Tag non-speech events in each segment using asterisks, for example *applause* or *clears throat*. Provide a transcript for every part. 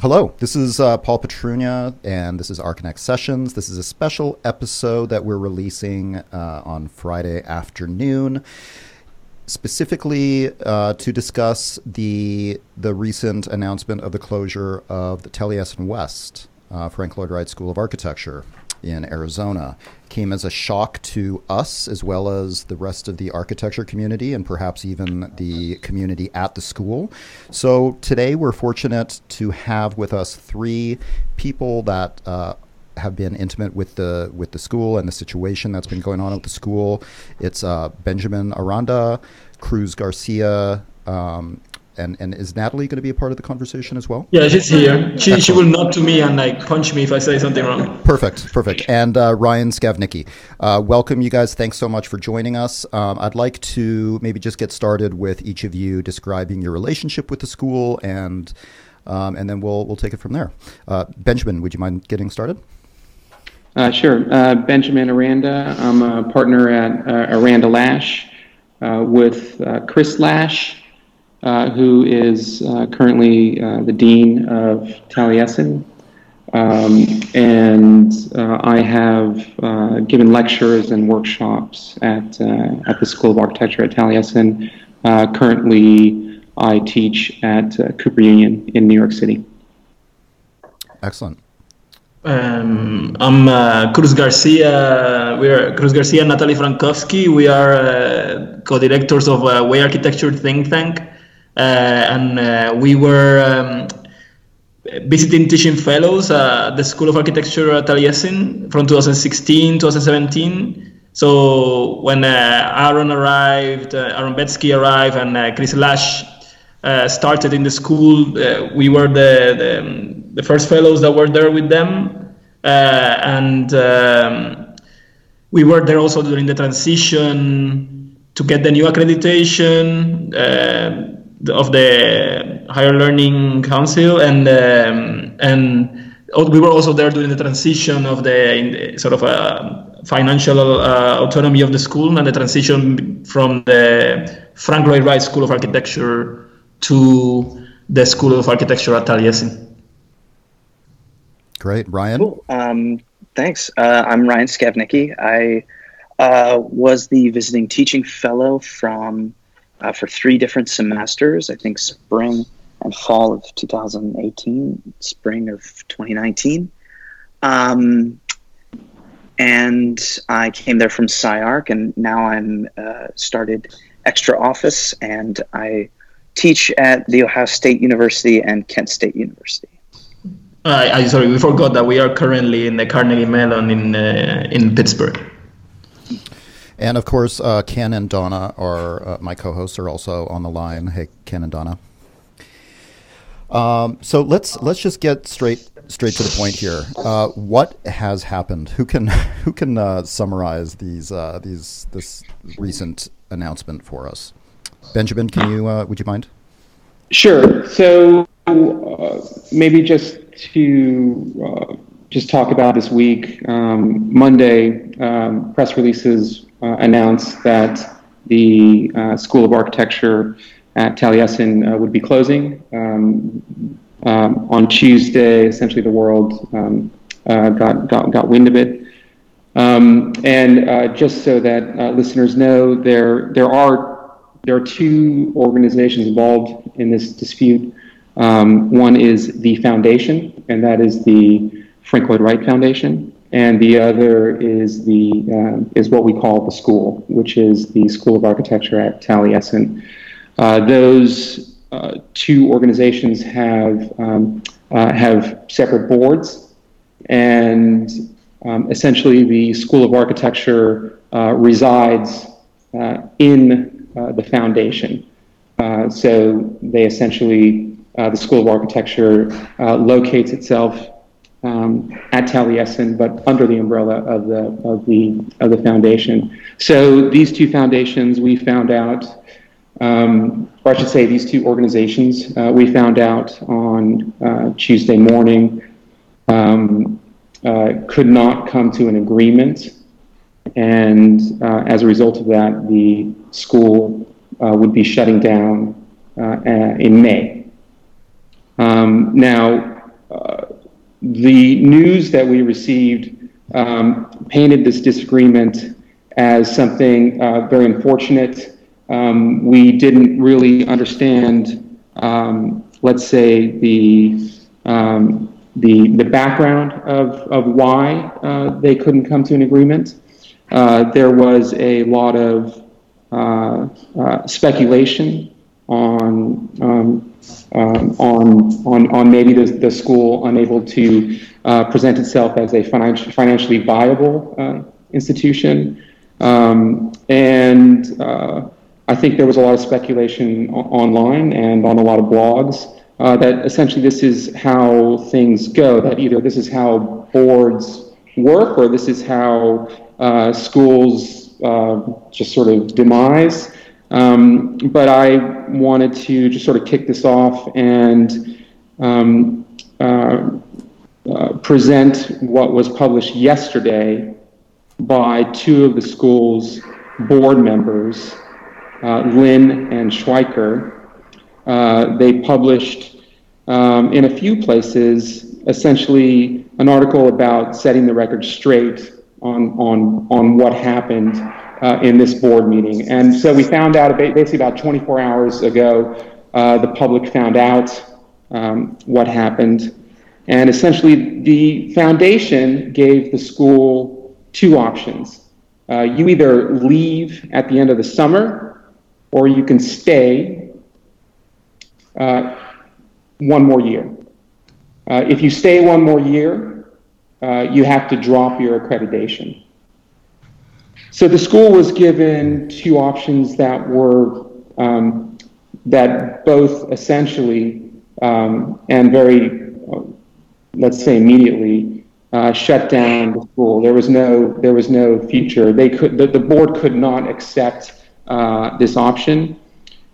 Hello, this is uh, Paul Petrunia, and this is Archinect Sessions. This is a special episode that we're releasing uh, on Friday afternoon, specifically uh, to discuss the the recent announcement of the closure of the Taliesin West, uh, Frank Lloyd Wright School of Architecture in Arizona came as a shock to us as well as the rest of the architecture community and perhaps even the community at the school. So today we're fortunate to have with us three people that uh, have been intimate with the with the school and the situation that's been going on at the school. It's uh, Benjamin Aranda, Cruz Garcia, um, and, and is Natalie going to be a part of the conversation as well? Yeah, she's here. She, she will nod to me and like punch me if I say something wrong. Perfect, perfect. And uh, Ryan Scavnicky, uh, welcome you guys. Thanks so much for joining us. Um, I'd like to maybe just get started with each of you describing your relationship with the school, and um, and then we'll we'll take it from there. Uh, Benjamin, would you mind getting started? Uh, sure. Uh, Benjamin Aranda. I'm a partner at uh, Aranda Lasch with Chris Lasch uh, who is uh, currently uh, the dean of Taliesin. Um, and uh, I have uh, given lectures and workshops at, at the School of Architecture at Taliesin. currently, I teach at Cooper Union in New York City. Excellent. Um, I'm uh, Cruz Garcia. We are Cruz Garcia and Natalie Frankowski. We are uh, co-directors of uh, WAI Architecture think tank. Uh, and uh, we were um, visiting teaching fellows at the School of Architecture at Taliesin from 2016, 2017. So when uh, Aaron arrived, uh, Aaron Betsky arrived, and uh, Chris Lasch uh, started in the school, we were the, the, the first fellows that were there with them, and um, we were there also during the transition to get the new accreditation of the Higher Learning Council, and um, and we were also there during the transition of the, sort of a uh, financial uh, autonomy of the school and the transition from the Frank Lloyd Wright School of Architecture to the School of Architecture at Taliesin. Great, Ryan. Cool. Um, thanks. Uh, I'm Ryan Scavnicky. I uh, was the visiting teaching fellow from uh, for three different semesters. I think spring and fall of 2018, spring of 2019. Um, and I came there from SCI-Arc, and now I'm uh, started extra office, and I teach at The Ohio State University and Kent State University. Uh, I sorry, we forgot that we are currently in the Carnegie Mellon in uh, in Pittsburgh. And of course, uh, Ken and Donna are uh, my co-hosts are also on the line. Hey, Ken and Donna. Um, so let's let's just get straight straight to the point here. Uh, what has happened? Who can *laughs* who can uh, summarize these uh, these this recent announcement for us? Benjamin, can you uh, would you mind? Sure. So maybe just to just talk about this week. Um, Monday, um, press releases uh, announced that the uh, School of Architecture at Taliesin uh, would be closing. Um, um, on Tuesday, essentially the world um, got, got, got wind of it. Um, and just so that listeners know, there there are there are two organizations involved in this dispute. Um, one is the foundation, and that is the Frank Lloyd Wright Foundation, and the other is the um, is what we call the school, which is the School of Architecture at Taliesin. Uh, those uh, two organizations have um, uh, have separate boards, and um, essentially the School of Architecture uh, resides uh, in uh, the foundation. so they essentially the School of Architecture locates itself um, at Taliesin, but under the umbrella of the of the of the foundation. So these two foundations, we found out, um, or I should say, these two organizations, uh, we found out on uh, Tuesday morning, um, uh, could not come to an agreement, and uh, as a result of that, the school uh, would be shutting down uh, in May. Um, now the news that we received um, painted this disagreement as something uh, very unfortunate. Um, we didn't really understand, um, let's say, the um, the the background of of why uh, they couldn't come to an agreement. Uh, there was a lot of uh, uh, speculation on um, on on on maybe the, the school unable to uh, present itself as a financial, financially viable uh, institution, um, and uh, I think there was a lot of speculation o- online and on a lot of blogs uh, that essentially this is how things go. That either this is how boards work or this is how uh, schools uh, just sort of demise. Um, but I wanted to just sort of kick this off and um, uh, uh, present what was published yesterday by two of the school's board members, uh, Lynn and Schweiker. Uh, they published um, in a few places essentially an article about setting the record straight on, on, on what happened uh, in this board meeting. And so we found out basically about 24 hours ago, uh, the public found out um, what happened. And essentially, the foundation gave the school two options. Uh, you either leave at the end of the summer, or you can stay uh, one more year. Uh, if you stay one more year, uh, you have to drop your accreditation. So the school was given two options that were um, that both essentially um, and very, uh, let's say immediately, uh, shut down the school. There was no there was no future. They could the, the board could not accept uh, this option,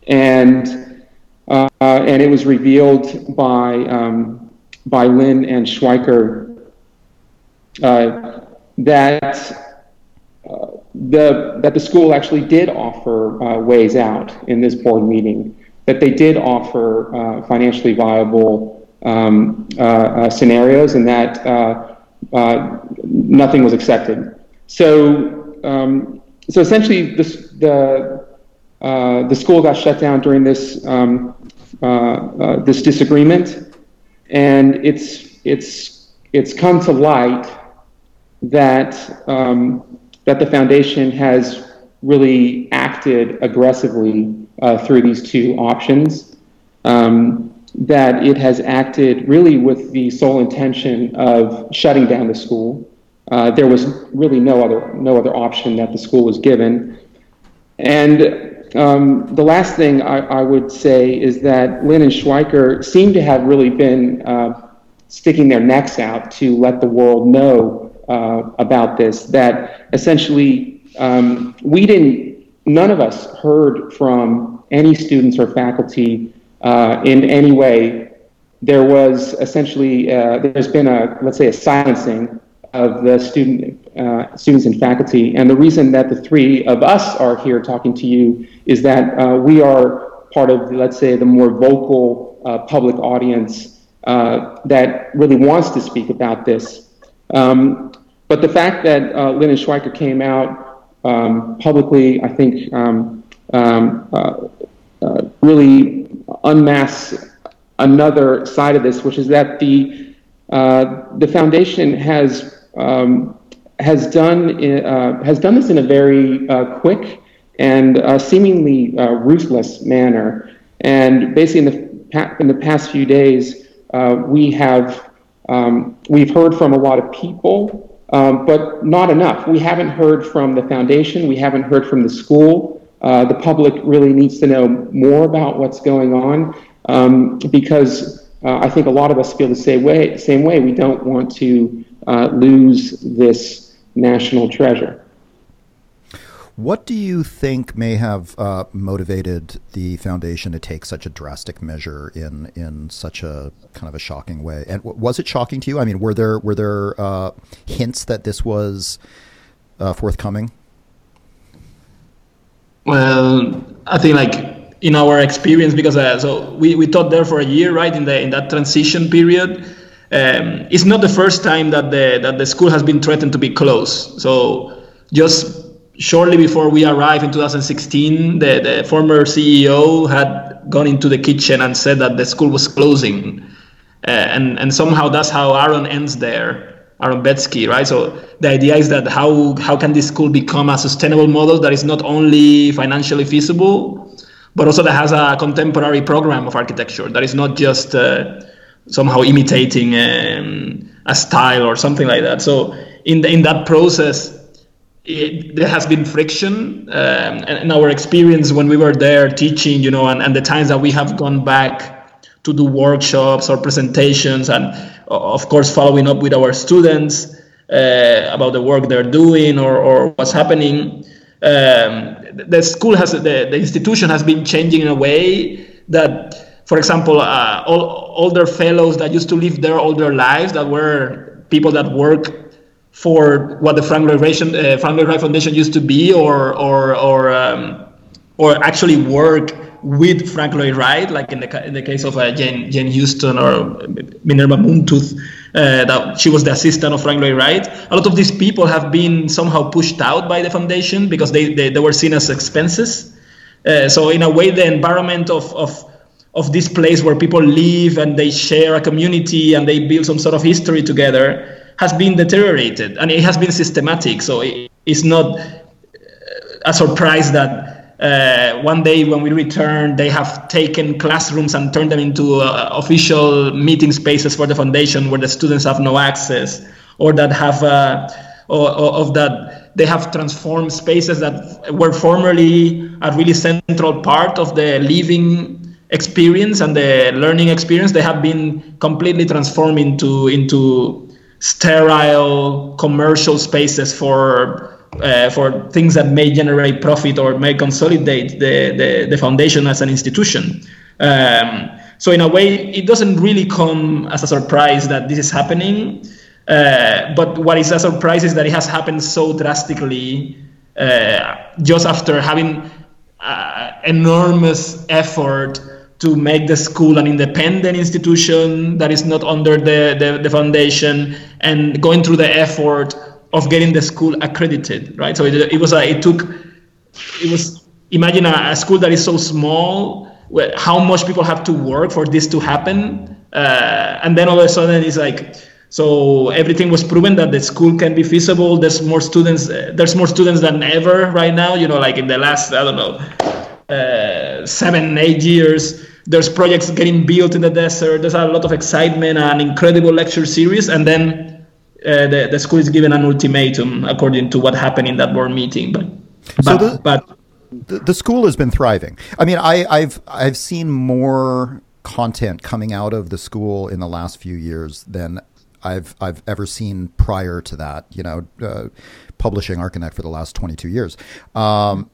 and uh, and it was revealed by um, by Lynn and Schweiker uh, that uh, the that the school actually did offer uh, ways out in this board meeting. That they did offer uh, financially viable um, uh, uh, scenarios, and that uh, nothing was accepted. So um, so essentially, this, the the school got shut down during this um, this disagreement, and it's it's it's come to light that um, that the foundation has really acted aggressively uh, through these two options. Um, that it has acted really with the sole intention of shutting down the school. Uh, there was really no other no other option that the school was given. And um, the last thing I, I, would say is that Lynn and Schweiker seem to have really been uh, sticking their necks out to let the world know uh, about this. That essentially um, we didn't, none of us heard from any students or faculty uh, in any way. There was essentially, uh, there's been a, let's say, a silencing of the student, uh, students and faculty. And the reason that the three of us are here talking to you is that uh, we are part of, let's say, the more vocal uh, public audience that really wants to speak about this. Um, but the fact that uh, Lynn and Schweiker came out um, publicly, I think, um, um, uh, uh, really unmasks another side of this, which is that the uh, the foundation has um, has done uh, has done this in a very quick and seemingly ruthless manner. And basically, in the in the past few days, we have um, we've heard from a lot of people um, but not enough. We haven't heard from the foundation, we haven't heard from the school. Uh, the public really needs to know more about what's going on um, because uh, I think a lot of us feel the same way. Same way, we don't want to uh, lose this national treasure. What do you think may have uh, motivated the foundation to take such a drastic measure in in such a kind of a shocking way? And w- was it shocking to you? I mean, were there were there uh, hints that this was uh, forthcoming? Well, I think like in our experience, because uh, so we, we taught there for a year, right? In the in that transition period, um, it's not the first time that the that the school has been threatened to be closed. So just shortly before we arrived in 2016, the, the former CEO had gone into the kitchen and said that the school was closing, uh, and and somehow that's how Aaron ends there. Aaron Betsky, right? So the idea is that how how can this school become a sustainable model that is not only financially feasible, but also that has a contemporary program of architecture that is not just uh, somehow imitating um, a style or something like that. So in the, in that process, it, there has been friction, um, our experience when we were there teaching, you know, and, and the times that we have gone back to do workshops or presentations, and of course following up with our students uh, about the work they're doing or, or what's happening. Um, the school has the, the institution has been changing in a way that for example, uh, all older fellows that used to live there all their lives, that were people that work for what the Frank Lloyd Wright, uh, Frank Lloyd Wright Foundation used to be, or or or um, or actually work with Frank Lloyd Wright, like in the in the case of uh, Jane Jane Houston or Minerva Montooth, uh, that she was the assistant of Frank Lloyd Wright. A lot of these people have been somehow pushed out by the foundation because they they, they were seen as expenses. Uh, so in a way, the environment of of of this place where people live and they share a community and they build some sort of history together has been deteriorated and it has been systematic. So it, it's not uh, a surprise that uh, one day when we return, they have taken classrooms and turned them into uh, official meeting spaces for the foundation where the students have no access, or that have, uh, or, of that they have transformed spaces that were formerly a really central part of the living experience and the learning experience they have been completely transformed into into sterile commercial spaces for uh, for things that may generate profit or may consolidate the, the, the foundation as an institution. Um, so in a way, it doesn't really come as a surprise that this is happening. Uh, but what is a surprise is that it has happened so drastically uh, just after having uh, enormous effort to make the school an independent institution that is not under the, the, the, foundation and going through the effort of getting the school accredited right? So it, it was a it took it was imagine a, a school that is so small how much people have to work for this to happen uh, and then all of a sudden it's like so everything was proven that the school can be feasible. There's more students uh, there's more students than ever right now you know like in the last i don't know uh, seven, eight years. There's projects getting built in the desert. There's a lot of excitement, and incredible lecture series, and then uh, the, the school is given an ultimatum according to what happened in that board meeting. But, so the, but the, school has been thriving. I mean, I, I've I've seen more content coming out of the school in the last few years than I've I've ever seen prior to that. You know, uh, publishing Archinect for the last 22 years. Um,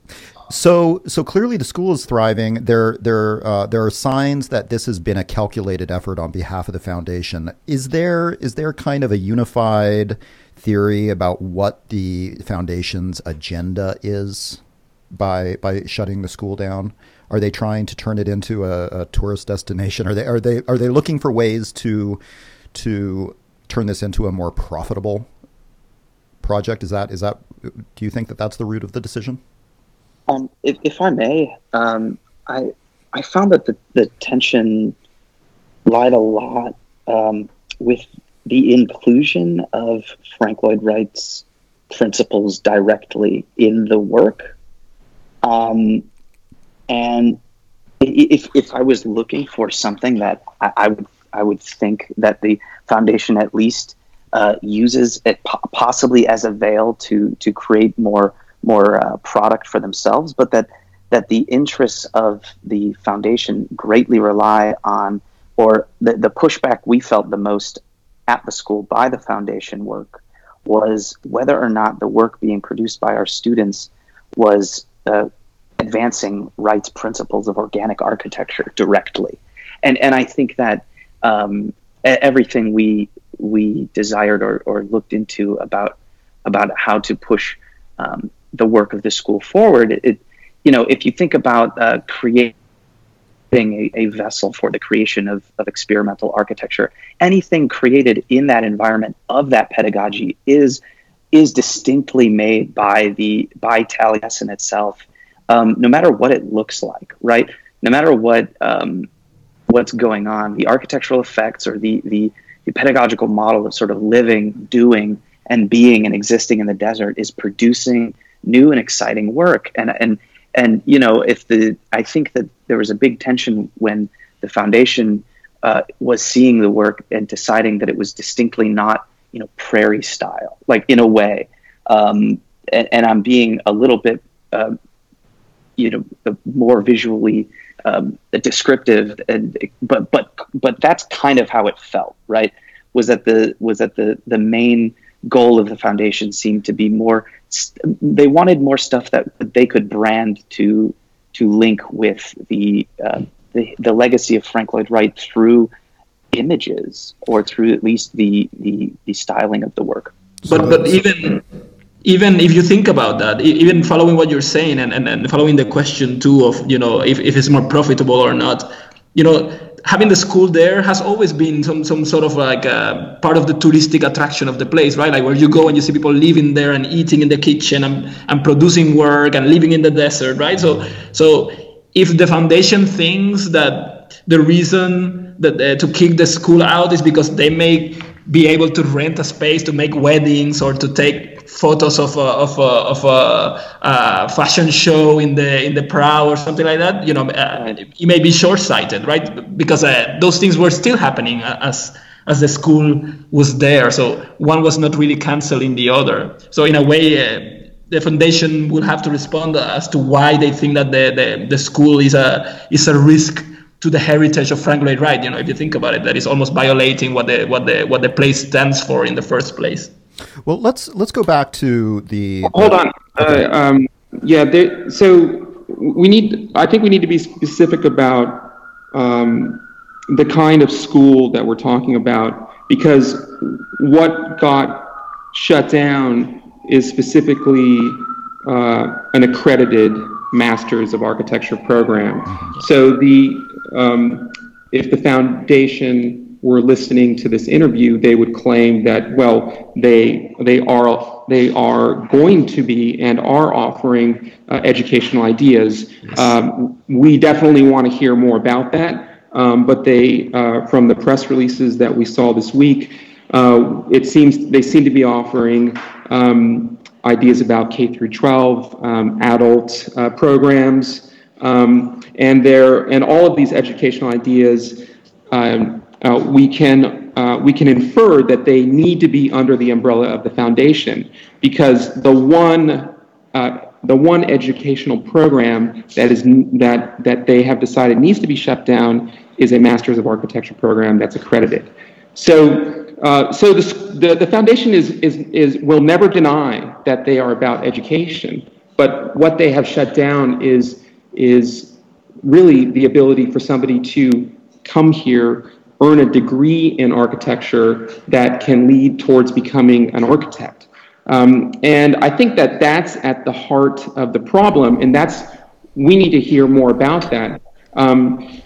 so, so clearly the school is thriving. There, there, uh, there are signs that this has been a calculated effort on behalf of the foundation. Is there, is there kind of a unified theory about what the foundation's agenda is by by shutting the school down? Are they trying to turn it into a, a tourist destination? Are they are they are they looking for ways to to turn this into a more profitable project? Is that is that do you think that that's the root of the decision? Um, if, if I may, um, I I found that the, the tension lied a lot um, with the inclusion of Frank Lloyd Wright's principles directly in the work. Um, and if, if I was looking for something that I, I, would I would think that the foundation at least uh, uses it po- possibly as a veil to to create more more uh, product for themselves, but that that the interests of the foundation greatly rely on, or the, the pushback we felt the most at the school by the foundation work was whether or not the work being produced by our students was uh, advancing Wright's principles of organic architecture directly, and and I think that um, everything we we desired or, or looked into about about how to push um, the work of the school forward. It, you know, if you think about uh, create a, a vessel for the creation of, of experimental architecture. Anything created in that environment of that pedagogy is is distinctly made by the by Taliesin itself, um, no matter what it looks like, right? No matter what um, what's going on, the architectural effects or the, the the pedagogical model of sort of living, doing, and being and existing in the desert is producing new and exciting work. And and and you know, if the I think that there was a big tension when the foundation uh, was seeing the work and deciding that it was distinctly not you know prairie style, like in a way. Um, and, and, I'm being a little bit, uh, you know, more visually um, descriptive, and but but but that's kind of how it felt, right? Was that the was that the the main goal of the foundation seemed to be more they wanted more stuff that they could brand to to link with the uh, the, the legacy of Frank Lloyd Wright through images or through at least the the, the styling of the work. But but even even if you think about that, even following what you're saying and, and, and following the question too of you know if, if it's more profitable or not, you know having the school there has always been some some sort of like uh, part of the touristic attraction of the place, right? Like where you go and you see people living there and eating in the kitchen and, and producing work and living in the desert, right? So so if the foundation thinks that the reason that uh, to kick the school out is because they may be able to rent a space to make weddings or to take photos of a, of a, of a, a fashion show in the in the Prow or something like that, you know, uh, it may be short-sighted, right? Because uh, those things were still happening as as the school was there. So one was not really canceling the other. So in a way, uh, the foundation will have to respond as to why they think that the, the, the school is a is a risk to the heritage of Frank Lloyd Wright. You know, if you think about it, that is almost violating what the what the what the place stands for in the first place. Well, let's let's go back to the. Hold on. Okay. Uh, um, yeah. There, so we need. I think we need to be specific about um, the kind of school that we're talking about because what got shut down is specifically uh, an accredited Masters of Architecture program. Mm-hmm. So the um, if the foundation were listening to this interview, they would claim that, well, they they are they are going to be and are offering uh, educational ideas. Yes. Um, we definitely want to hear more about that. Um, but they, uh, from the press releases that we saw this week, uh, it seems they seem to be offering um, ideas about K through 12 um, adult uh, programs, um, and there and all of these educational ideas. Um, uh, we can uh, we can infer that they need to be under the umbrella of the foundation because the one uh, the one educational program that is that that they have decided needs to be shut down is a Masters of Architecture program that's accredited. So. Uh, so this, the, the foundation is, is, is, will never deny that they are about education, but what they have shut down is, is really the ability for somebody to come here earn a degree in architecture that can lead towards becoming an architect. Um, and I think that that's at the heart of the problem, and that's we need to hear more about that. Um,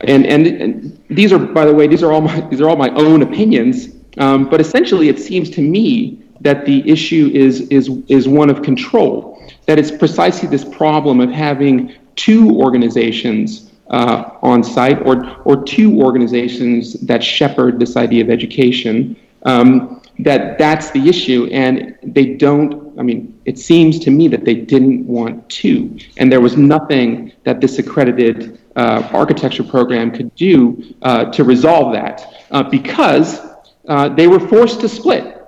and, and, and these are, by the way, these are all my these are all my own opinions. Um, but essentially, it seems to me that the issue is is is one of control. That it's precisely this problem of having two organizations uh, on site or, or two organizations that shepherd this idea of education, um, that that's the issue. And they don't, I mean, it seems to me that they didn't want to. And there was nothing that this accredited uh, architecture program could do uh, to resolve that uh, because uh, they were forced to split.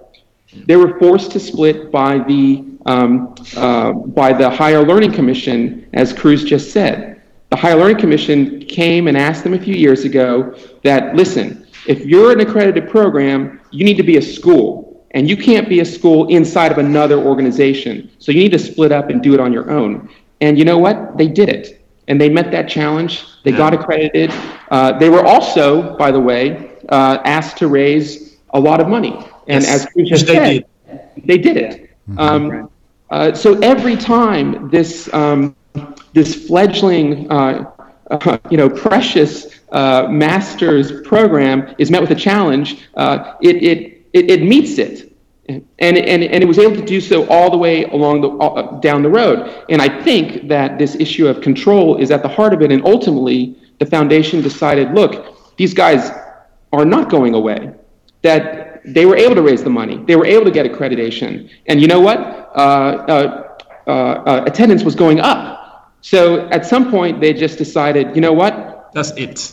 They were forced to split by the um, uh, by the Higher Learning Commission, as Cruz just said the Higher Learning Commission came and asked them a few years ago that, listen, if you're an accredited program, you need to be a school. And you can't be a school inside of another organization. So you need to split up and do it on your own. And you know what? They did it. And they met that challenge. They yeah. got accredited. Uh, they were also, by the way, uh, asked to raise a lot of money. And yes. as Cruz just said, did. they did it. Mm-hmm. Um, uh, so every time this um, this fledgling uh, uh, you know, precious uh, master's program is met with a challenge, uh, it, it, it, it, meets it. And, and, and it was able to do so all the way along the, uh, down the road. And I think that this issue of control is at the heart of it. And ultimately, the foundation decided, look, these guys are not going away. That they were able to raise the money. They were able to get accreditation. And you know what? Uh, uh, uh, uh attendance was going up so at some point, they just decided, you know what? That's it.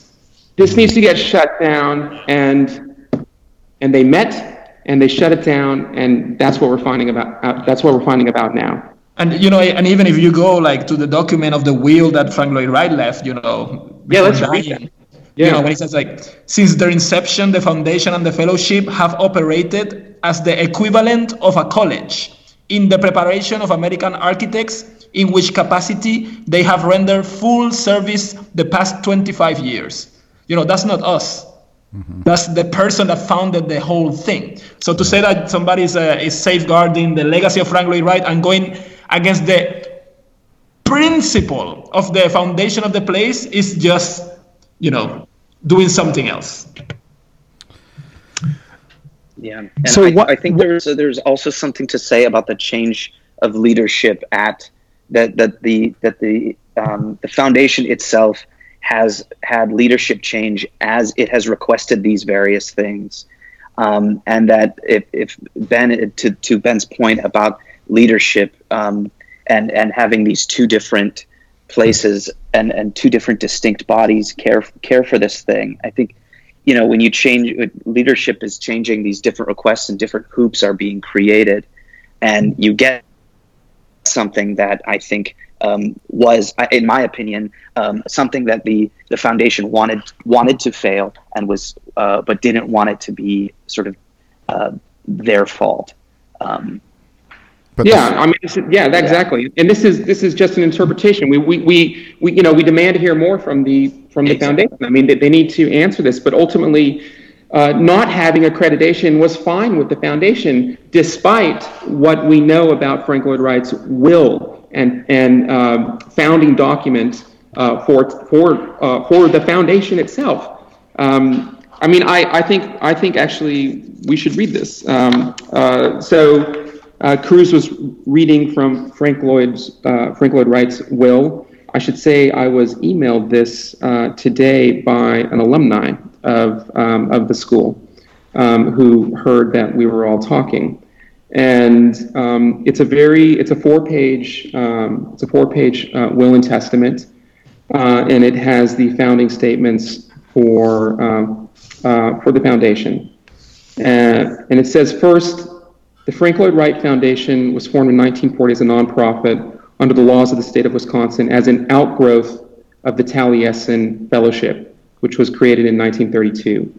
This needs to get shut down, and and they met and they shut it down, and that's what we're finding about. Uh, that's what we're finding about now. And you know, and even if you go like to the document of the will that Frank Lloyd Wright left, you know, yeah, let's dying, read that. Yeah. You know, when he says like, since their inception, the foundation and the fellowship have operated as the equivalent of a college in the preparation of American architects in which capacity they have rendered full service the past 25 years. You know, that's not us. Mm-hmm. That's the person that founded the whole thing. So to say that somebody is, uh, is safeguarding the legacy of Frank Lloyd Wright and going against the principle of the foundation of the place is just, you know, doing something else. Yeah, and so I, what, I think there's there's also something to say about the change of leadership at that that the that the um, the foundation itself has had leadership change as it has requested these various things, um, and that if, if Ben to to Ben's point about leadership um, and and having these two different places and and two different distinct bodies care care for this thing, I think you know when you change leadership is changing these different requests and different hoops are being created and you get something that I think um, was, in my opinion, um, something that the the foundation wanted wanted to fail and was, uh, but didn't want it to be sort of uh, their fault. Um, yeah, I mean, is, yeah, yeah, exactly. And this is this is just an interpretation. We, we we we you know we demand to hear more from the from the exactly. foundation. I mean, they, they need to answer this, but ultimately uh, not having accreditation was fine with the foundation, despite what we know about Frank Lloyd Wright's will and and uh, founding document uh, for for uh, for the foundation itself. Um, I mean, I, I think I think actually we should read this. Um, uh, so uh, Cruz was reading from Frank Lloyd's Frank Lloyd Wright's will. I should say I was emailed this today by an alumni of, um, of the school um, who heard that we were all talking. And um, it's a very, it's a four page, um, it's a four page uh, will and testament. Uh, and it has the founding statements for, um, uh, for the foundation. and it says first, the Frank Lloyd Wright Foundation was formed in 1940 as a nonprofit under the laws of the state of Wisconsin as an outgrowth of the Taliesin Fellowship which was created in 1932.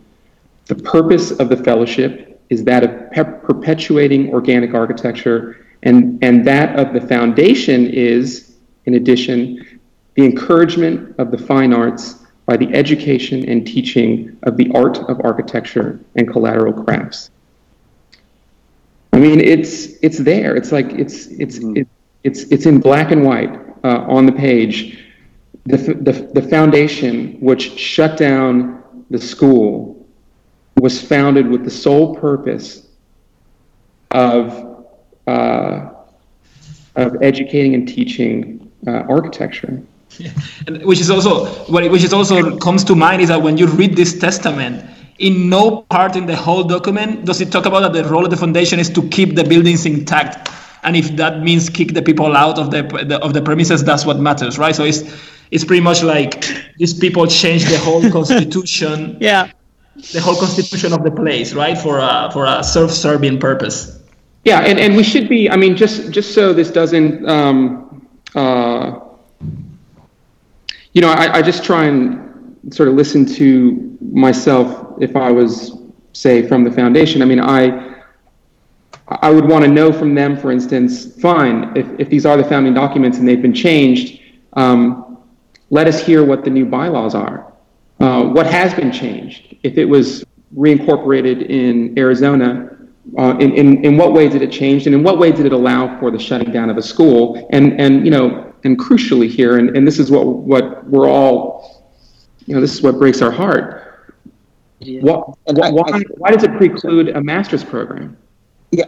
The purpose of the fellowship is that of pe- perpetuating organic architecture, and, and that of the foundation is, in addition, the encouragement of the fine arts by the education and teaching of the art of architecture and collateral crafts. I mean, it's it's there. It's like it's it's mm-hmm. it's it's in black and white uh, on the page the, the, the foundation which shut down the school was founded with the sole purpose of, uh, of educating and teaching uh, architecture. Yeah. And which is also what which is also comes to mind is that when you read this testament, in no part in the whole document does it talk about that the role of the foundation is to keep the buildings intact, and if that means kick the people out of the, the of the premises, that's what matters, right? So it's it's pretty much like these people changed the whole *laughs* constitution. yeah. The whole constitution of the place, right, for a for a self-serving purpose. Yeah, and, and we should be. I mean, just just so this doesn't, um, uh, you know, I, I just try and sort of listen to myself if I was, say, from the foundation. I mean, I I would want to know from them, for instance, fine, if, if these are the founding documents and they've been changed, um, let us hear what the new bylaws are. Uh, what has been changed? If it was reincorporated in Arizona, uh, in, in, in what way did it change and in what way did it allow for the shutting down of a school and and you know and crucially here and, and this is what what we're all you know this is what breaks our heart yeah. what, why, why, why does it preclude a master's program yeah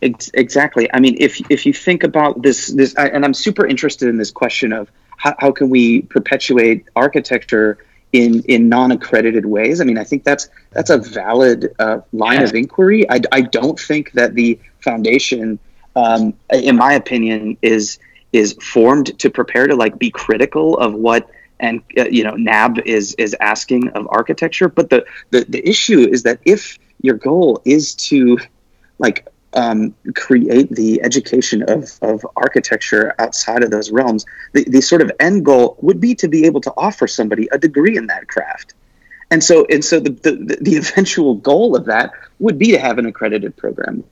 exactly i mean if if you think about this this and i'm super interested in this question of how, how can we perpetuate architecture in in non-accredited ways. I mean, I think that's that's a valid uh, line of inquiry. I, I don't think that the foundation, um, in my opinion, is is formed to prepare to like be critical of what and uh, you know NAAB is is asking of architecture. But the, the the issue is that if your goal is to like um, create the education of, of architecture outside of those realms, the, the sort of end goal would be to be able to offer somebody a degree in that craft. And so, and so the, the, the eventual goal of that would be to have an accredited program.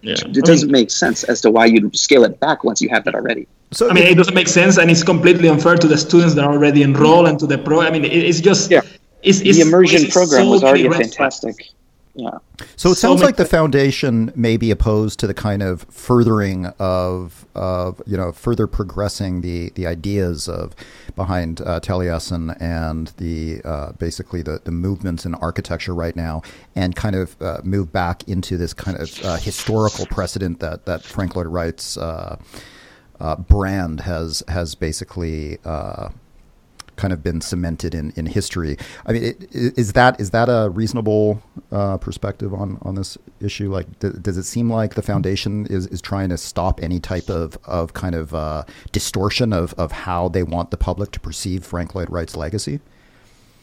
Yeah. It doesn't mean, make sense as to why you'd scale it back once you have that already. So I mean, it doesn't make sense, and it's completely unfair to the students that are already enrolled and to the pro. I mean, it's just yeah. It's, it's, the immersion program so was already fantastic yeah. So it sounds like the foundation may be opposed to the kind of furthering of, of you know, further progressing the, the ideas of behind uh, Taliesin and the uh, basically the, the movements in architecture right now, and kind of uh, move back into this kind of uh, historical precedent that that Frank Lloyd Wright's uh, uh, brand has has basically kind of been cemented in, in history. I mean, it, is that is that a reasonable uh, perspective on, on this issue? Like, does it seem like the foundation is, is trying to stop any type of, of kind of uh, distortion of, of how they want the public to perceive Frank Lloyd Wright's legacy?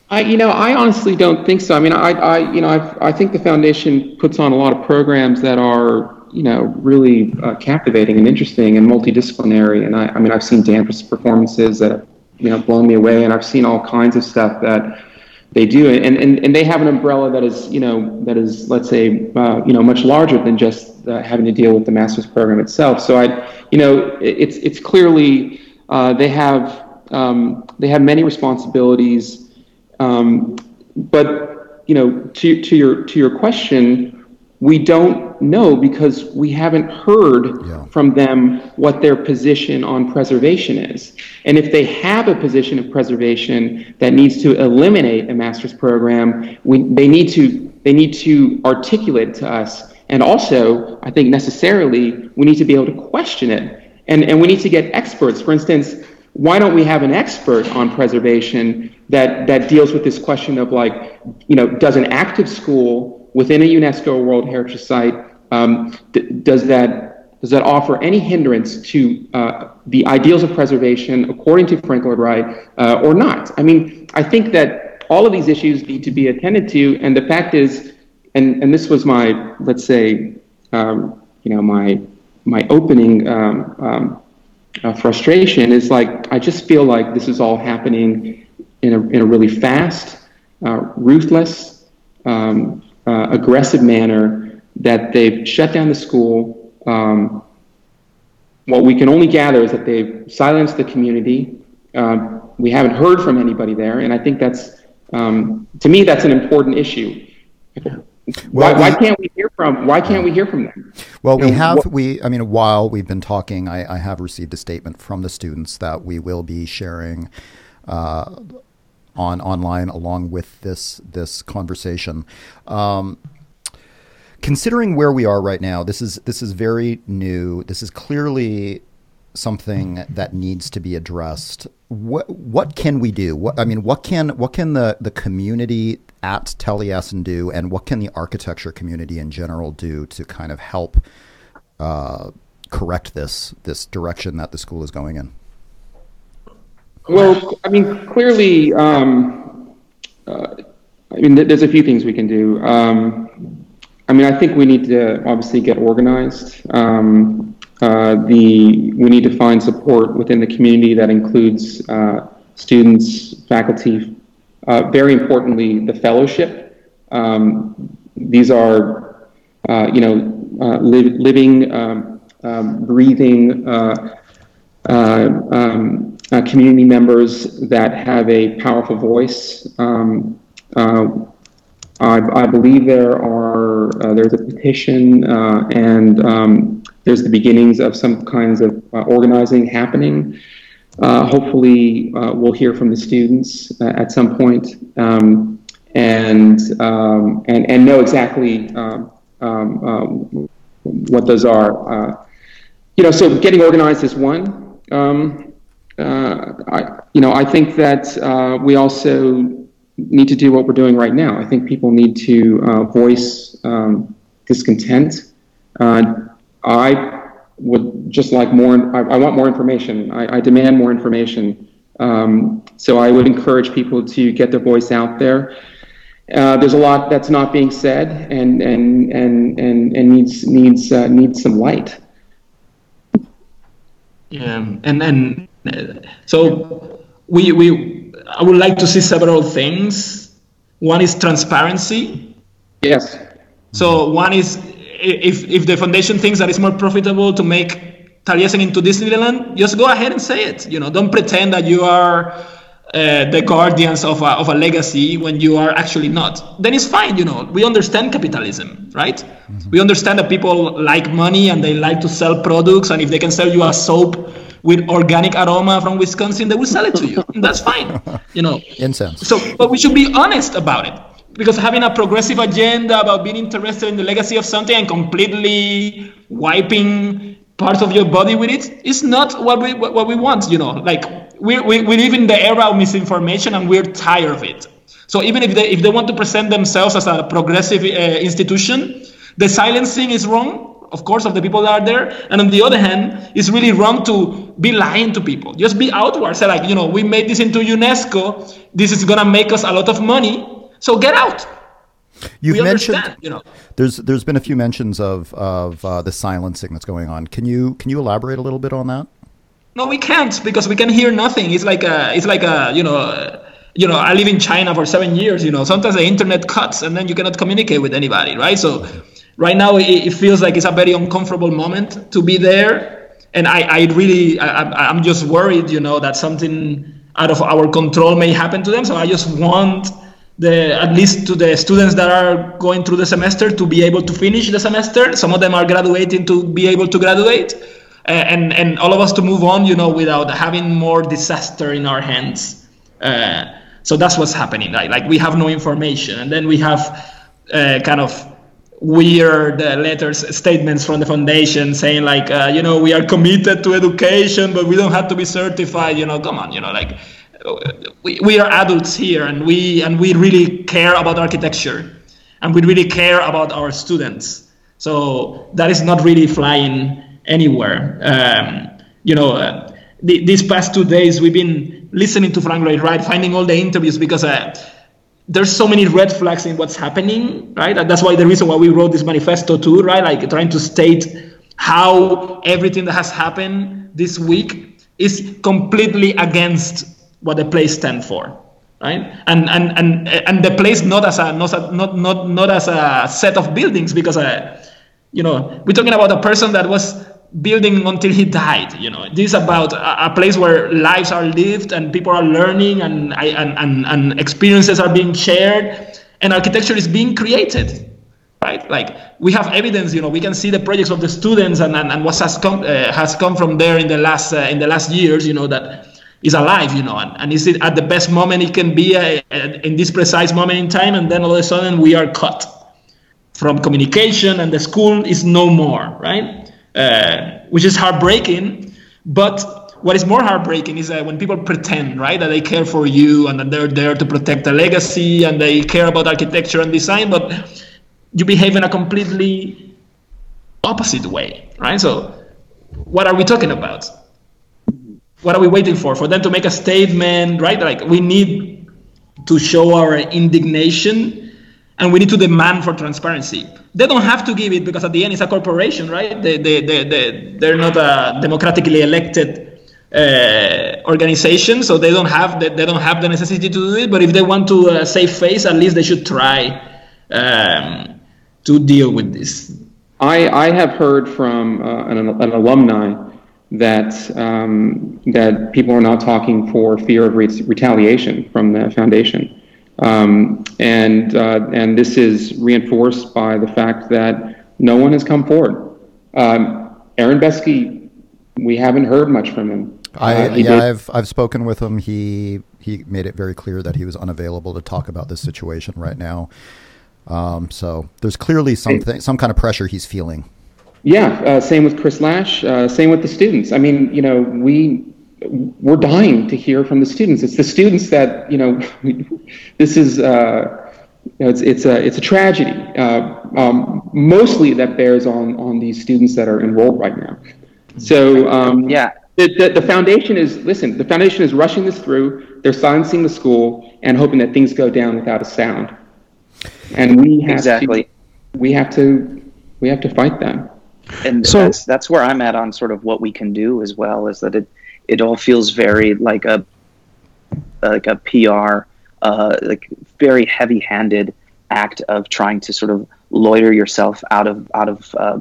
I, you know, I honestly don't think so. I mean, I, I you know, i I think the foundation puts on a lot of programs that are, you know, really uh, captivating and interesting and multidisciplinary. And I, I mean, I've seen Danvers performances that you know blown me away, and I've seen all kinds of stuff that they do, and and, and they have an umbrella that is you know that is let's say uh, you know much larger than just uh, having to deal with the master's program itself. So I, you know, it's it's clearly uh, they have um, they have many responsibilities, um, but you know to to your to your question we don't know because we haven't heard yeah. from them what their position on preservation is. And if they have a position of preservation that needs to eliminate a master's program, we, they need to they need to articulate to us. And also, I think necessarily we need to be able to question it. And, and we need to get experts. For instance, why don't we have an expert on preservation that, that deals with this question of like, you know, does an active school within a UNESCO World Heritage Site, um, does that does that offer any hindrance to uh, the ideals of preservation according to Frank Lloyd Wright uh, or not? I mean, I think that all of these issues need to be attended to, and the fact is, and and this was my let's say, um, you know, my my opening um, um uh, frustration is like I just feel like this is all happening in a in a really fast, uh, ruthless. Um, uh, aggressive manner that they've shut down the school. Um, what we can only gather is that they've silenced the community. Um, we haven't heard from anybody there, and I think that's, um, to me, that's an important issue. Why, why, can't we hear from Why can't we hear from them? Well, you we know, have we. I mean, while we've been talking, I, I, have received a statement from the students that we will be sharing uh, on online along with this this conversation. Um, considering where we are right now, this is this is very new. This is clearly something that needs to be addressed. What what can we do? What I mean, what can what can the the community at Taliesin do, and what can the architecture community in general do to kind of help uh, correct this this direction that the school is going in? Well, I mean, clearly, um, uh, I mean, there's a few things we can do. Um, I mean, I think we need to obviously get organized. Um, uh, the we need to find support within the community that includes uh, students, faculty. Uh, very importantly, the fellowship. Um, these are, uh, you know, uh, li- living, um, um, breathing. Um, uh, community members that have a powerful voice. Um, uh, I, I, believe there are uh, there's a petition, uh, and um, there's the beginnings of some kinds of uh, organizing happening. Hopefully, we'll hear from the students at some point, um, and, um, and and know exactly um, um, what those are. you know, so getting organized is one. Um, I, you know, I think that we also need to do what we're doing right now. I think people need to uh, voice um, discontent. Uh, I would just like more, I, I want more information. I, I demand more information. Um, so I would encourage people to get their voice out there. Uh, there's a lot that's not being said and, and, and, and, and needs, needs, uh, needs some light. Yeah, and, uh, so we, we, I would like to see several things. One is transparency. Yes. So one is if if the foundation thinks that it's more profitable to make Taliesin into Disneyland, just go ahead and say it. You know, don't pretend that you are uh, the guardians of a, of a legacy when you are actually not. Then it's fine. You know, we understand capitalism, right? Mm-hmm. We understand that people like money and they like to sell products, and if they can sell you a soap with organic aroma from Wisconsin, they will sell it to you. *laughs* That's fine, you know. Incense. So, but we should be honest about it because having a progressive agenda about being interested in the legacy of something and completely wiping parts of your body with it is not what we what we want. You know, like we we, we live in the era of misinformation and we're tired of it. So even if they if they want to present themselves as a progressive uh, institution, the silencing is wrong of course, of the people that are there. And on the other hand, it's really wrong to be lying to people. Just be outward. Say like, you know, we made this into UNESCO. This is gonna make us a lot of money. So get out. You've we mentioned, you know, there's there's been a few mentions of of uh, the silencing that's going on. Can you can you elaborate a little bit on that? No, we can't because we can hear nothing. It's like a it's like a you know. Uh, you know, I live in China for seven years. You know, sometimes the internet cuts and then you cannot communicate with anybody, right? So right now it, it, feels like it's a very uncomfortable moment to be there. And i, I really I, i'm just worried you know that something out of our control may happen to them. So i just want the at least to the students that are going through the semester to be able to finish the semester. Some of them are graduating to be able to graduate and and all of us to move on you know without having more disaster in our hands. Uh, so that's what's happening. Like, like we have no information. And then we have uh, kind of weird uh, letters statements from the foundation saying like uh, you know we are committed to education but we don't have to be certified you know come on you know like we, we are adults here and we and we really care about architecture and we really care about our students. So that is not really flying anywhere. Um, you know uh, the, these past two days we've been listening to frank lloyd wright finding all the interviews because uh, there's so many red flags in what's happening, right? And that's why the reason why we wrote this manifesto too, right? Like trying to state how everything that has happened this week is completely against what the place stands for, right? And and and and the place not as a not not not not as a set of buildings because, uh, you know, we're talking about a person that was building until he died you know. This is about a, a, place where lives are lived and people are learning and, and, and, and experiences are being shared and architecture is being created right? Like we have evidence you know we can see the projects of the students and, and, and what has come uh, has come from there in the last uh, in the last years you know that is alive you know and, and is it at the best moment it can be uh, uh in this precise moment in time and then all of a sudden we are cut from communication and the school is no more right uh, which is heartbreaking. But what is more heartbreaking is that when people pretend, right, that they care for you and that they're there to protect the legacy and they care about architecture and design, but you behave in a completely opposite way, right? So, what are we talking about? What are we waiting for? For them to make a statement, right? Like, we need to show our indignation and we need to demand for transparency they don't have to give it because at the end it's a corporation, right? They, they, they, they, they're not a democratically elected uh, organization, so they don't have the, they don't have the necessity to do it. But if they want to uh, save face, at least they should try um, to deal with this. I, I have heard from uh, an, an, alumni that um, that people are not talking for fear of re- retaliation from the foundation. Um, and uh, and this is reinforced by the fact that no one has come forward. Um, Aaron Betsky, we haven't heard much from him. I uh, yeah, did. I've I've spoken with him. He he made it very clear that he was unavailable to talk about this situation right now. Um, so there's clearly something, some kind of pressure he's feeling. Yeah, uh, same with Chris Lasch. Uh, same with the students. I mean, you know, we we're dying to hear from the students. It's the students that you know. *laughs* this is uh, it's it's a it's a tragedy. Uh, um, mostly that bears on on these students that are enrolled right now. So um, yeah, the, the, the foundation is listen. The foundation is rushing this through. They're silencing the school and hoping that things go down without a sound. And we have exactly. To, we have to we have to fight them. And so, that's that's where I'm at on sort of what we can do as well. Is that it it all feels very like a like a PR, uh, like very heavy-handed act of trying to sort of loiter yourself out of out of uh,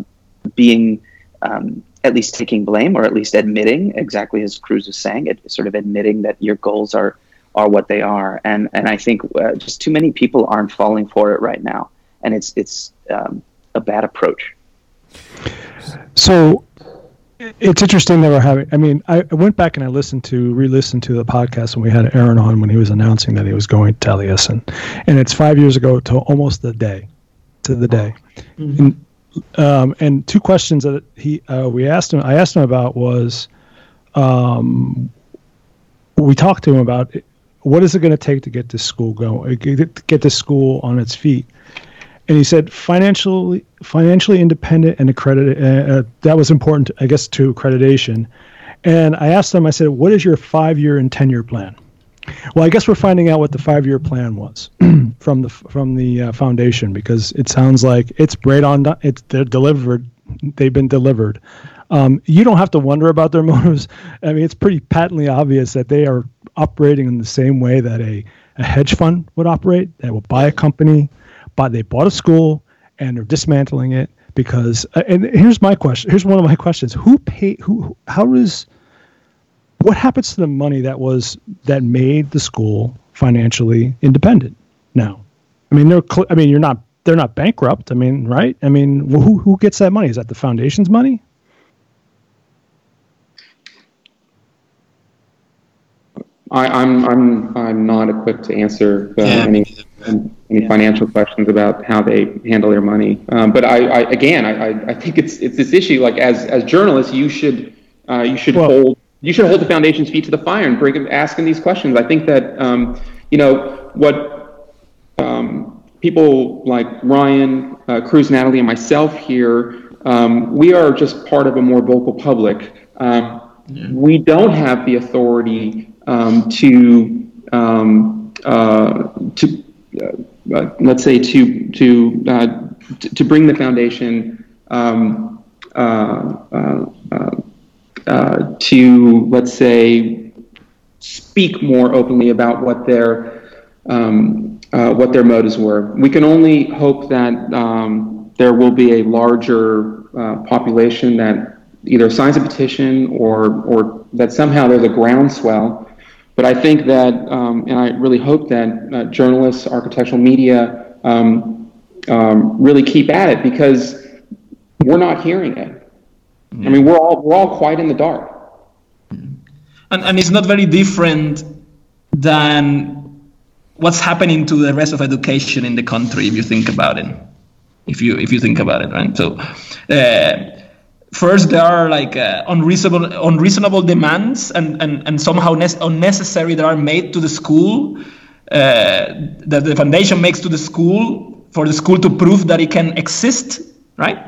being um, at least taking blame or at least admitting exactly as Cruz was saying, it, sort of admitting that your goals are are what they are. And and I think uh, just too many people aren't falling for it right now, and it's it's um, a bad approach. So it's interesting that we're having. I mean, I, went back and I listened to re-listened to the podcast when we had Aaron on when he was announcing that he was going to Taliesin, and it's five years ago to almost the day, to the day. Mm-hmm. And, um, and two questions that he uh, we asked him. I asked him about was, um, we talked to him about what is it going to take to get this school going, get, get this school on its feet and he said financially financially independent and accredited. Uh, uh, that was important, I guess, to accreditation. And I asked them, I said, "What is your five-year and ten-year plan?" Well, I guess we're finding out what the five-year plan was *clears throat* from the from the uh, foundation because it sounds like it's right on. It's they're delivered. They've been delivered. Um, you don't have to wonder about their *laughs* motives. I mean, it's pretty patently obvious that they are operating in the same way that a, a hedge fund would operate. They will buy a company, but they bought a school and they're dismantling it because. Uh, and here's my question. Here's one of my questions: Who pay? Who? How does? What happens to the money that was that made the school financially independent? Now, I mean, they're. Cl- I mean, you're not. They're not bankrupt. I mean, right? I mean, who who gets that money? Is that the foundation's money? I, am I'm, I'm I'm not equipped to answer uh, yeah. any any yeah. financial questions about how they handle their money. Um, but I, I again I, I think it's it's this issue. Like as as journalists, you should uh, you should well, hold you should hold the foundation's feet to the fire and bring asking these questions. I think that um, you know what um, people like Ryan, uh, Cruz, Natalie, and myself here. Um, we are just part of a more vocal public. Um, yeah. We don't have the authority um, to um, uh, to uh, uh, let's say to to uh, to bring the foundation um, uh, uh, to let's say speak more openly about what their um, what their motives were. We can only hope that um, there will be a larger population that either signs a petition or or that somehow there's a groundswell but I think that, um, and I really hope that uh, journalists, architectural media, um, um, really keep at it because we're not hearing it. Mm-hmm. I mean, we're all we're all quite in the dark. And and it's not very different than what's happening to the rest of education in the country if you think about it. If you if you think about it, right? So. Uh, first there are like uh, unreasonable unreasonable demands and, and, and somehow ne- unnecessary that are made to the school uh, that the foundation makes to the school for the school to prove that it can exist right?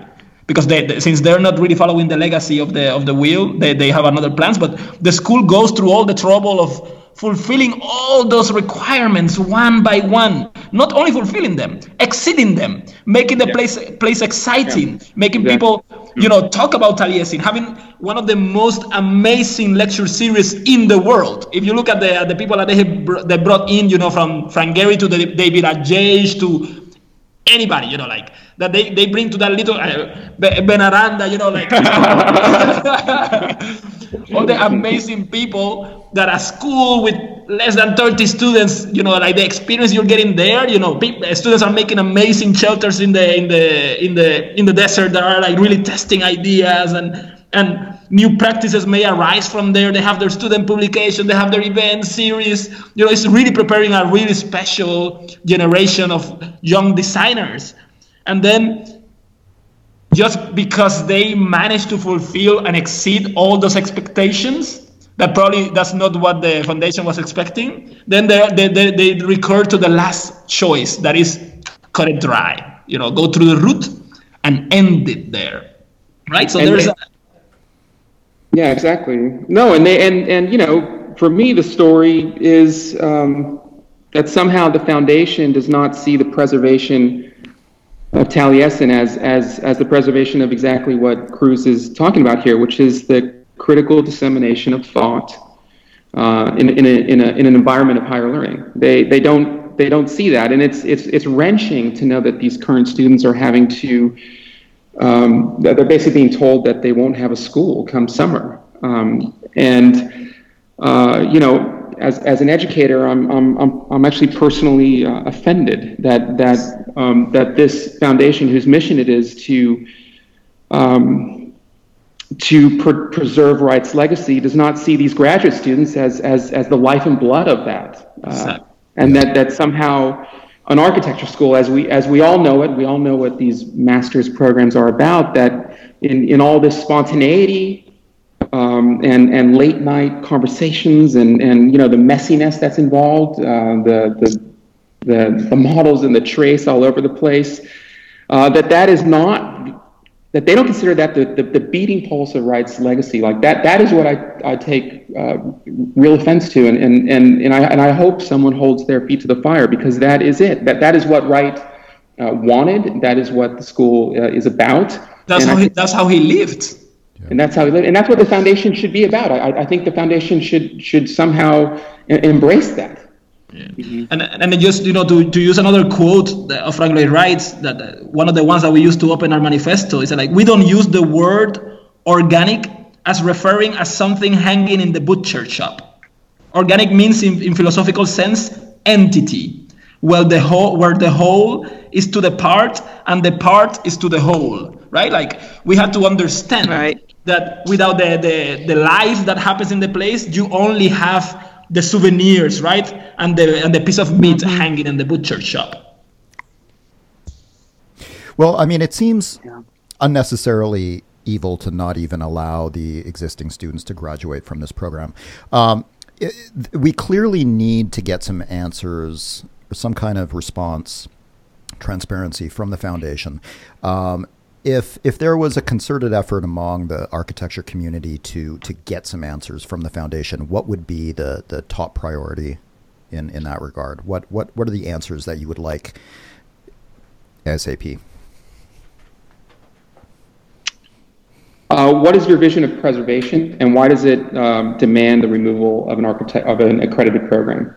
Because they, since they're not really following the legacy of the of the wheel they, they have another plans but the school goes through all the trouble of fulfilling all those requirements one by one. Not only fulfilling them exceeding them. Making the yeah. place place exciting. Yeah. making people you know talk about Taliesin. Having one of the most amazing lecture series in the world. If you look at the the people that they have they brought in you know from Frank Gehry to the David Adjaye to anybody you know like that they, they bring to that little uh, Ben Aranda you know like *laughs* *laughs* all the amazing people that a school with less than 30 students you know like the experience you're getting there you know people, students are making amazing shelters in the in the in the in the desert that are like really testing ideas and and new practices may arise from there. They have their student publication they have their event series. You know it's really preparing a really special generation of young designers. And then just because they manage to fulfill and exceed all those expectations that probably that's not what the foundation was expecting then they, they, they, they recur to the last choice that is cut it dry you know go through the root and end it there right so And there's they- a, Yeah, exactly. No, and they and and you know, for me, the story is um, that somehow the foundation does not see the preservation of Taliesin as as as the preservation of exactly what Cruz is talking about here, which is the critical dissemination of thought uh, in in a, in a in an environment of higher learning. They they don't they don't see that, and it's it's it's wrenching to know that these current students are having to um, that they're basically being told that they won't have a school come summer. Um, and, uh, you know, as, as an educator, I'm, I'm, I'm, I'm actually personally uh, offended that, that, um, that this foundation, whose mission it is to, um, to pre- preserve Wright's legacy, does not see these graduate students as, as, as the life and blood of that. Uh, and that, that somehow an architecture school, as we, as we all know it, we all know what these master's programs are about, that in, in all this spontaneity um, and, and late night conversations and, and, you know, the messiness that's involved, uh, the, the, the, the models and the trace all over the place, uh, that that is not that they don't consider that the, the, the beating pulse of Wright's legacy. Like that, that is what I, I take uh, real offense to. And, and, and, and, I, and I hope someone holds their feet to the fire because that is it. That, that is what Wright uh, wanted. That is what the school uh, is about. that's and how I he that's how he lived and that's how he lived. And that's what the foundation should be about. I, I think the foundation should, should somehow embrace that. And and just you know to, to use another quote of Frank Lloyd Wright's that uh, one of the ones that we use to open our manifesto is that, like we don't use the word organic as referring as something hanging in the butcher shop. Organic means in, in philosophical sense entity. Well the whole where the whole is to the part and the part is to the whole. Right? Like we have to understand Right. that without the, the, the life that happens in the place, you only have the souvenirs, right? And the and the piece of meat hanging in the butcher shop. Well, I mean, it seems unnecessarily evil to not even allow the existing students to graduate from this program. Um, it, we clearly need to get some answers or some kind of response, transparency from the foundation. Um, if if there was a concerted effort among the architecture community to to get some answers from the foundation, what would be the the top priority in in that regard? What what what are the answers that you would like ASAP? Uh, what is your vision of preservation, and why does it um, demand the removal of an architect of an accredited program?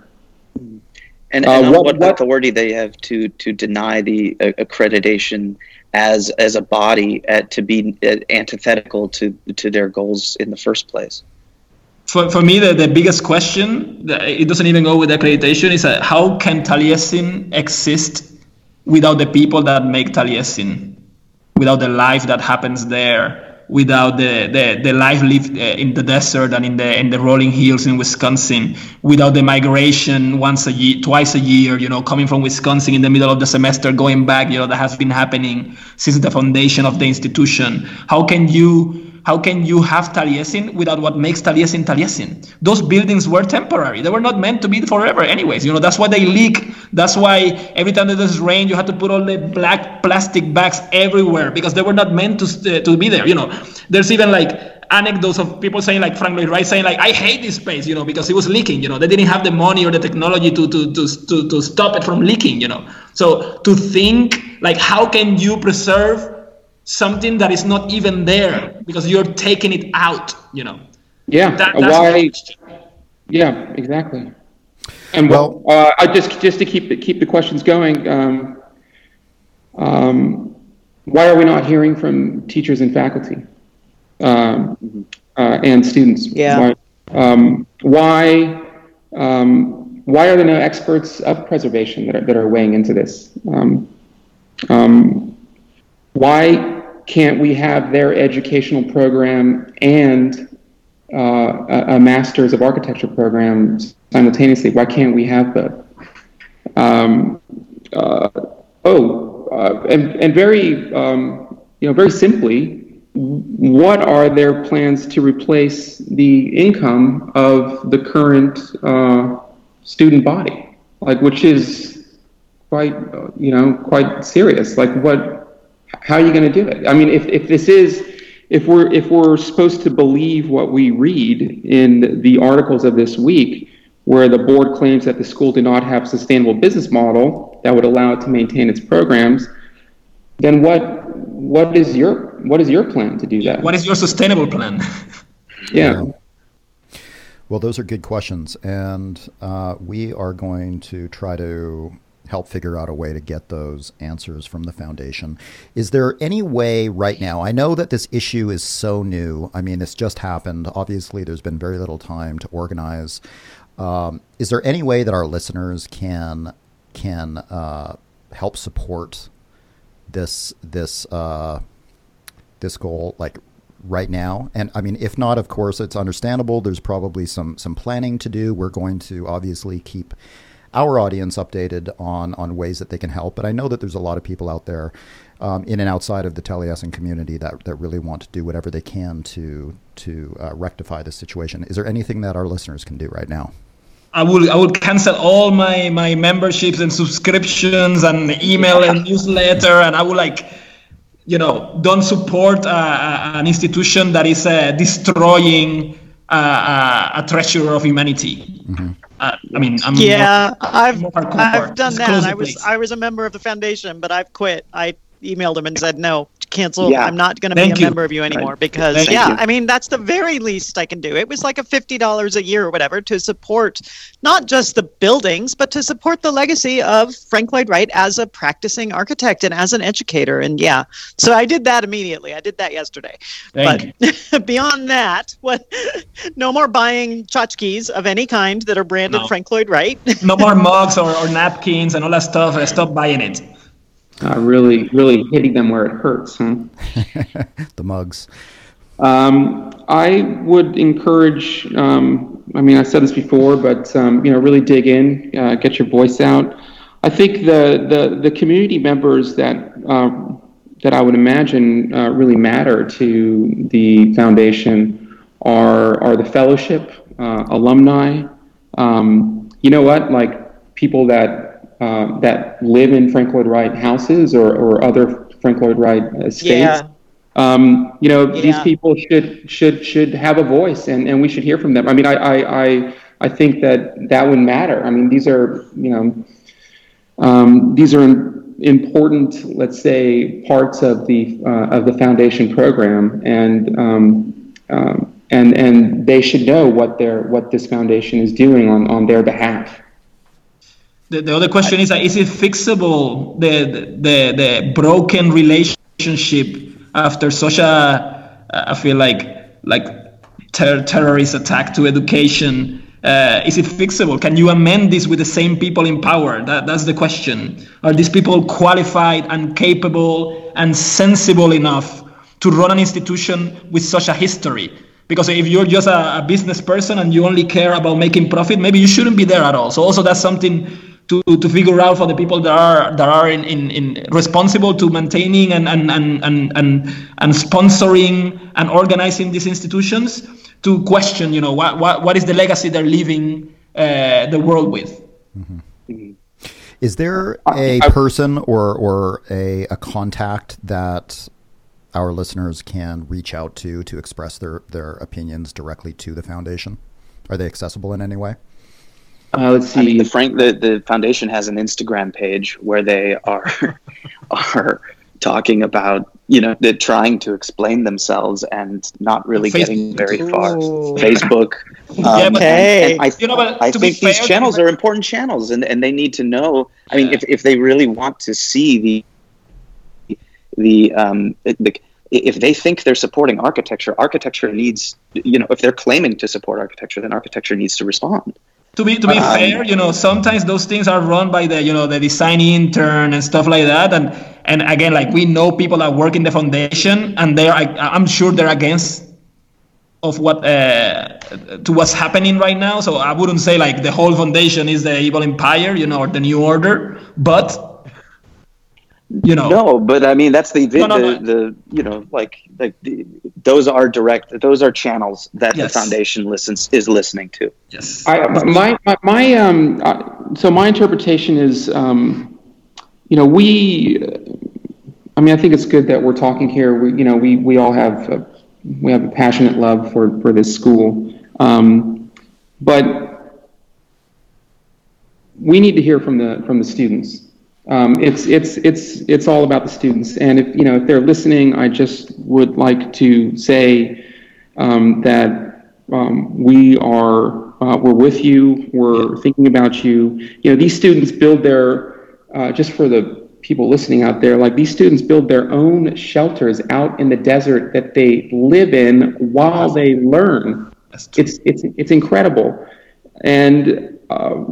And, Uh, and on what- what, what- authority they have to to deny the uh, accreditation as as a body at, to be uh, antithetical to to their goals in the first place? For, for me, the, the biggest question, it doesn't even go with accreditation, is how can Taliesin exist without the people that make Taliesin, without the life that happens there, without the, the, the life lived uh, in the desert and in the in the rolling hills in Wisconsin, without the migration once a year, twice a year, you know, coming from Wisconsin in the middle of the semester, going back, you know, that has been happening since the foundation of the institution. How can you how can you have Taliesin without what makes Taliesin Taliesin? Those buildings were temporary. They were not meant to be forever, anyways. You know, that's why they leak. That's why every time that there's rain, you have to put all the black plastic bags everywhere because they were not meant to st- to be there. You know, there's even like anecdotes of people saying like Frank Lloyd Wright saying like I hate this space, you know, because it was leaking. You know, they didn't have the money or the technology to to to to, to stop it from leaking. You know, so to think like how can you preserve something that is not even there because you're taking it out you know Yeah, That- that's why? question. Yeah, exactly. And Well- well, uh, I just just to keep the, keep the questions going. Um, um, why are we not hearing from teachers and faculty um, uh, and students? Yeah. Why, um, why um, why are there no experts of preservation that are, that are weighing into this? Um, um, why can't we have their educational program and uh, a, a, master's of architecture program simultaneously? Why can't we have both? Um, uh, oh, uh, and, and very, um, you know, very simply, what are their plans to replace the income of the current uh, student body? Like, which is quite, you know, quite serious. Like, what? How are you going to do it? I mean, if, if this is, if we're if we're supposed to believe what we read in the articles of this week, where the board claims that the school did not have a sustainable business model that would allow it to maintain its programs, then what what is your what is your plan to do that? What is your sustainable plan? yeah. Well, those are good questions, and uh, we are going to try to help figure out a way to get those answers from the foundation. Is there any way right now? I know that this issue is so new. I mean, this just happened. Obviously, there's been very little time to organize. Um, is there any way that our listeners can can uh, help support this this uh, this goal like right now? And I mean, if not, of course, it's understandable. There's probably some some planning to do. We're going to obviously keep our audience updated on on ways that they can help. But I know that there's a lot of people out there um, in and outside of the Taliesin community that, that really want to do whatever they can to to uh, rectify this situation. Is there anything that our listeners can do right now? I will I will cancel all my my memberships and subscriptions and email and newsletter and I will like you know don't support uh, uh an institution that is uh, destroying uh, uh, a treasure of humanity. Mm-hmm. Uh, I mean, I'm yeah, more, I've more I've done that. I was I was a member of the foundation, but I've quit. I emailed him and said no cancel yeah. i'm not going to be a you. member of you anymore right. because Thank yeah you. i mean that's the very least i can do it was like a $50 a year or whatever to support not just the buildings but to support the legacy of frank lloyd wright as a practicing architect and as an educator and yeah so i did that immediately i did that yesterday Thank but *laughs* beyond that what no more buying tchotchkes of any kind that are branded no. frank lloyd wright no *laughs* more mugs or, or napkins and all that stuff stop buying it uh, really, really hitting them where it hurts, huh? *laughs* the mugs. Um, I would encourage. Um, I mean, I said this before, but um, you know, really dig in, uh, get your voice out. I think the the, the community members that um, that I would imagine uh, really matter to the foundation are are the fellowship, uh, alumni. Um, you know what? Like people that uh, that live in Frank Lloyd Wright houses or, or other Frank Lloyd Wright estates. Yeah. Um, you know, yeah. these people should should should have a voice, and, and we should hear from them. I mean, I, I I I think that that would matter. I mean, these are you know, um, these are important, let's say, parts of the uh, of the foundation program, and um, um, and and they should know what their what this foundation is doing on on their behalf the, the other question is, is it fixable, the, the, the broken relationship after such a, I feel like, like ter- terrorist attack to education? Uh, is it fixable? Can you amend this with the same people in power? That, that's the question. Are these people qualified and capable and sensible enough to run an institution with such a history? Because if you're just a, a business person and you only care about making profit, maybe you shouldn't be there at all. So also that's something to, to figure out for the people that are that are in, in, in responsible to maintaining and and, and, and, and and sponsoring and organizing these institutions to question you know what what, what is the legacy they're leaving uh, the world with. Mm-hmm. is there a person or or a, a contact that our listeners can reach out to to express their their opinions directly to the foundation? Are they accessible in any way uh, let's see. I mean, the Frank the, the foundation has an Instagram page where they are *laughs* are talking about you know they're trying to explain themselves and not really Facebook. getting very far. Ooh. Facebook. *laughs* Um, yeah, but, and, and I, you know, but I think fair, these channels are important channels, and, and they need to know. I mean, if, if they really want to see the the um, the if they think they're supporting architecture, architecture needs, you know, if they're claiming to support architecture, then architecture needs to respond. To be to be um, fair, you know, sometimes those things are run by the you know the design intern and stuff like that, and and again, like we know people that work in the foundation, and they're I, I'm sure they're against of what uh, to what's happening right now. So I wouldn't say like the whole foundation is the evil empire, you know, or the new order, but you know. No but i mean that's the the, no, no, the, the, you know like like the, those are direct those are channels that yes. the foundation listens is listening to. Yes. I, my, my, my um uh, so my interpretation is um you know we i mean i think it's good that we're talking here. We you know we we all have a, we have a passionate love for for this school. Um but we need to hear from the from the students um, it's it's it's it's all about the students. And if you know if they're listening, I just would like to say um, that um, we are uh, we're with you. We're thinking about you. You know these students build their uh, just for the people listening out there. Like these students build their own shelters out in the desert that they live in while they learn. It's it's it's incredible, and uh,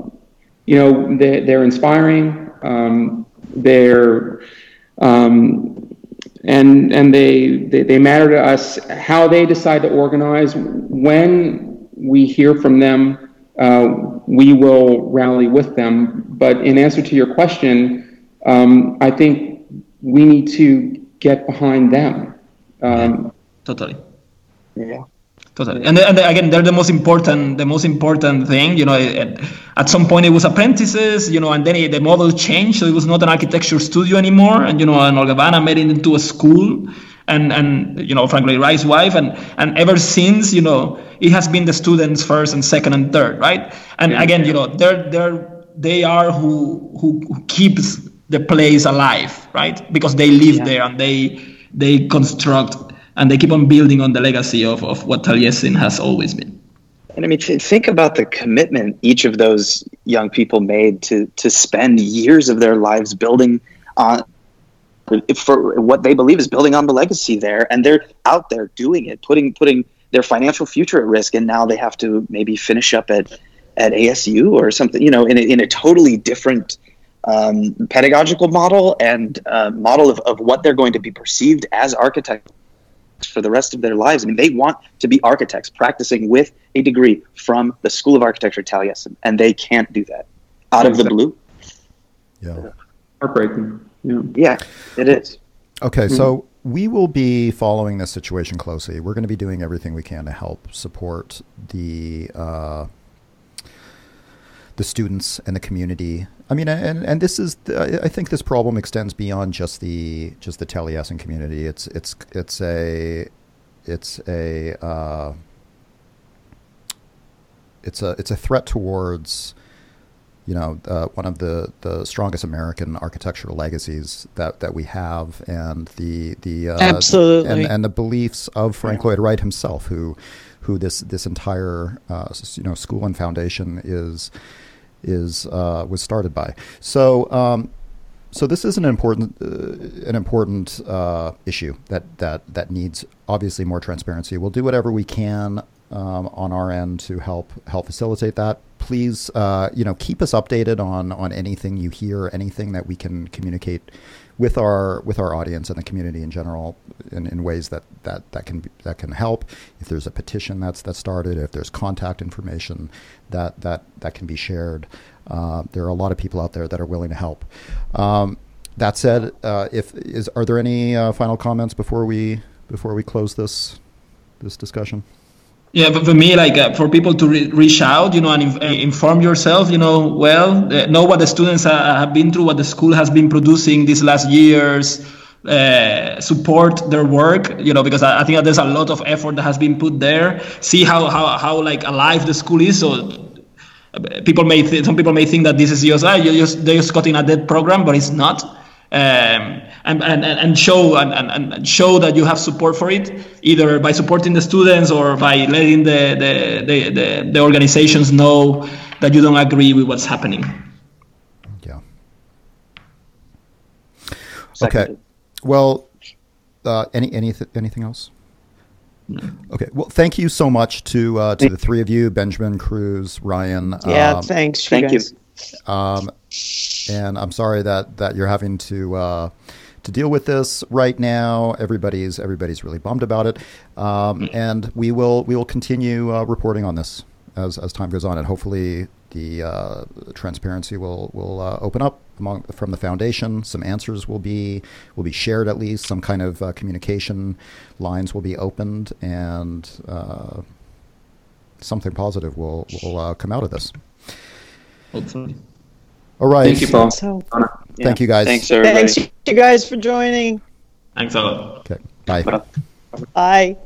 you know they, they're inspiring um, they're um, and and they, they they matter to us. How they decide to organize when we hear from them, uh, we will rally with them. But in answer to your question, um, I think we need to get behind them. Um, totally. Yeah totally and, and again they're the most important the most important thing you know at, at some point it was apprentices you know and then it, the model changed so it was not an architecture studio anymore and you know and Olgivanna made it into a school and and you know Frank Lloyd Wright's wife and and ever since you know it has been the students first and second and third right and yeah. again you know they're they're they are who who, who keeps the place alive right because they live yeah. there and they they construct and they keep on building on the legacy of, of what Taliesin has always been. And I mean, think about the commitment each of those young people made to to spend years of their lives building on for what they believe is building on the legacy there, and they're out there doing it, putting putting their financial future at risk, and now they have to maybe finish up at at ASU or something, you know, in a, in a totally different um, pedagogical model and uh, model of, of what they're going to be perceived as architects for the rest of their lives. I mean, they want to be architects practicing with a degree from the School of Architecture Taliesin, and they can't do that out of the blue. Yeah. Heartbreaking. Yeah. Yeah, it is. Okay, mm-hmm. so we will be following this situation closely. We're going to be doing everything we can to help support the uh, the students and the community. I mean, and and this is I think this problem extends beyond just the just the Taliesin community. It's it's it's a it's a uh, it's a it's a threat towards you know uh, one of the, the strongest American architectural legacies that, that we have, and the the uh, absolutely and, and the beliefs of Frank Lloyd Wright himself, who who this this entire uh, you know school and foundation is is uh, was started by. So. Um, so this is an important uh, an important uh, issue that, that that needs obviously more transparency. We'll do whatever we can um, on our end to help help facilitate that. Please, uh, you know, keep us updated on on anything you hear, anything that we can communicate with our with our audience and the community in general in, in ways that, that, that can that can help. If there's a petition that's that started, if there's contact information that that that can be shared, uh, there are a lot of people out there that are willing to help. Um, that said, uh, if is are there any uh, final comments before we before we close this this discussion? Yeah, but for me, like uh, for people to re- reach out, you know, and inf- uh, inform yourself, you know, well, uh, know what the students uh, have been through, what the school has been producing these last years, uh, support their work, you know, because I, I, think there's a lot of effort that has been put there. See how how, how like alive the school is. So uh, people may th- some people may think that this is just ah, you just they just got in a dead program, but it's not um, and, and, and show and, and, and show that you have support for it, either by supporting the students or by letting the, the, the, the, the organizations know that you don't agree with what's happening. Yeah. Okay. Well, uh, any any anything else? Okay. Well, thank you so much to uh, to the three of you, Benjamin, Cruz, Ryan. Yeah, um, thanks. Thank you. Um, and I'm sorry that that you're having to uh, to deal with this right now. Everybody's everybody's really bummed about it, um, and we will we will continue uh, reporting on this as as time goes on, and hopefully the uh, transparency will will uh, open up among from the foundation. Some answers will be will be shared at least. Some kind of uh, communication lines will be opened, and uh, something positive will will uh, come out of this. Hopefully. All right. Thank you, Paul. Thank you, guys. Thanks, everybody. Thanks, you guys, for joining. Thanks a lot. Okay. Bye. Bye.